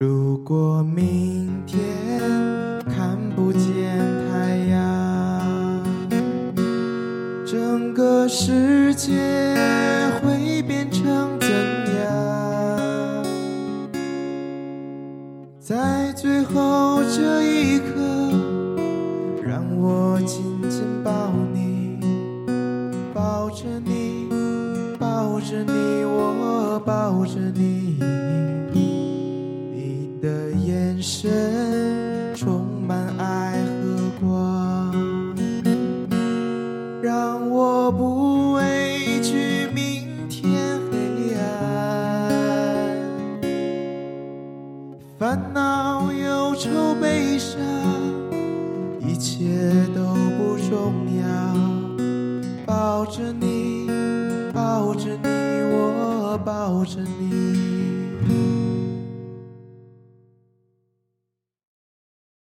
如果明天看不见太阳，整个世界会变成怎样？在最后这一刻，让我紧紧抱你，抱着你，抱着你，我抱着你。你的眼神充满爱和光，让我不畏惧明天黑暗。烦恼、忧愁、悲伤，一切都不重要。抱着你，抱着你，我抱着你。